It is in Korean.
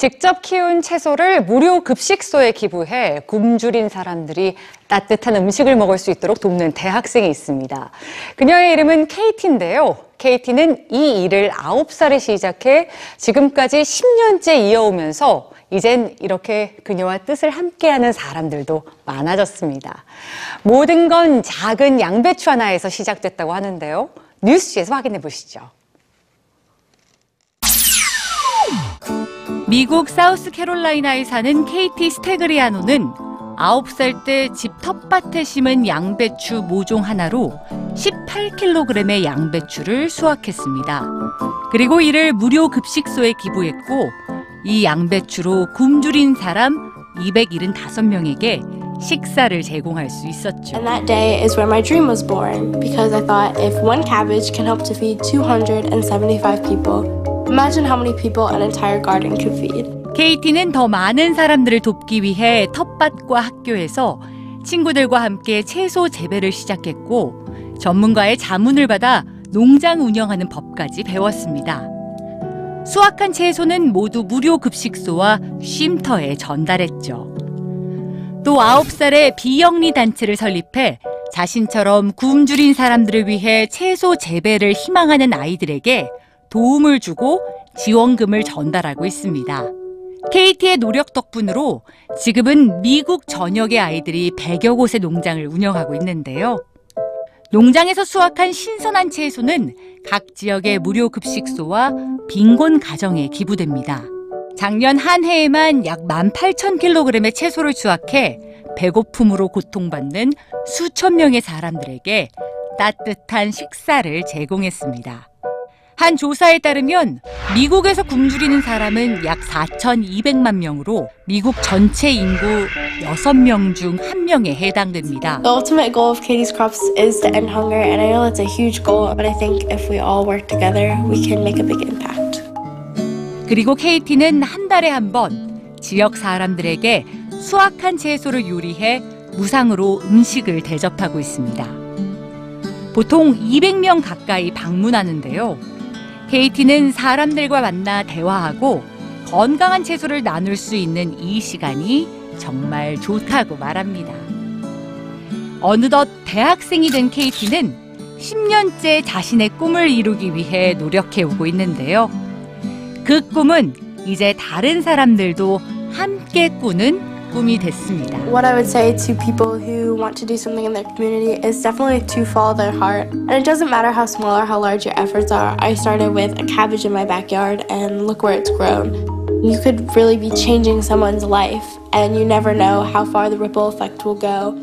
직접 키운 채소를 무료 급식소에 기부해 굶주린 사람들이 따뜻한 음식을 먹을 수 있도록 돕는 대학생이 있습니다. 그녀의 이름은 KT인데요. KT는 이 일을 9살에 시작해 지금까지 10년째 이어오면서 이젠 이렇게 그녀와 뜻을 함께하는 사람들도 많아졌습니다. 모든 건 작은 양배추 하나에서 시작됐다고 하는데요. 뉴스지에서 확인해 보시죠. 미국 사우스캐롤라이나에 사는 케이티 스테그리아노는 9살 때 집 텃밭에 심은 양배추 모종 하나로 18kg의 양배추를 수확했습니다. 그리고 이를 무료 급식소에 기부했고 이 양배추로 굶주린 사람 275명에게 식사를 제공할 수 있었죠. And that day is where my dream was born because I thought if one cabbage can help to feed 275 people, imagine how many people an entire garden could feed. KT는 더 많은 사람들을 돕기 위해 텃밭과 학교에서 친구들과 함께 채소 재배를 시작했고 전문가의 자문을 받아 농장 운영하는 법까지 배웠습니다. 수확한 채소는 모두 무료 급식소와 쉼터에 전달했죠. 또 9살에 비영리 단체를 설립해 자신처럼 굶주린 사람들을 위해 채소 재배를 희망하는 아이들에게 도움을 주고 지원금을 전달하고 있습니다. KT의 노력 덕분으로 지금은 미국 전역의 아이들이 100여 곳의 농장을 운영하고 있는데요. 농장에서 수확한 신선한 채소는 각 지역의 무료 급식소와 빈곤 가정에 기부됩니다. 작년 한 해에만 약 18,000kg의 채소를 수확해 배고픔으로 고통받는 수천 명의 사람들에게 따뜻한 식사를 제공했습니다. 한 조사에 따르면 미국에서 굶주리는 사람은 약 4,200만 명으로 미국 전체 인구 6명 중 1명에 해당됩니다. The ultimate goal of Katie's Crops is to end hunger, and I know that's a huge goal, but I think if we all work together, we can make a big impact. 그리고 KT는 한 달에 한 번 지역 사람들에게 수확한 채소를 요리해 무상으로 음식을 대접하고 있습니다. 보통 200명 가까이 방문하는데요. KT는 사람들과 만나 대화하고 건강한 채소를 나눌 수 있는 이 시간이 정말 좋다고 말합니다. 어느덧 대학생이 된 KT는 10년째 자신의 꿈을 이루기 위해 노력해 오고 있는데요. 그 꿈은 이제 다른 사람들도 함께 꾸는 꿈이 됐습니다. What I would say to people who want to do something in their community is definitely to follow their heart. And it doesn't matter how small or how large your efforts are. I started with a cabbage in my backyard, and look where it's grown. You could really be changing someone's life, and you never know how far the ripple effect will go.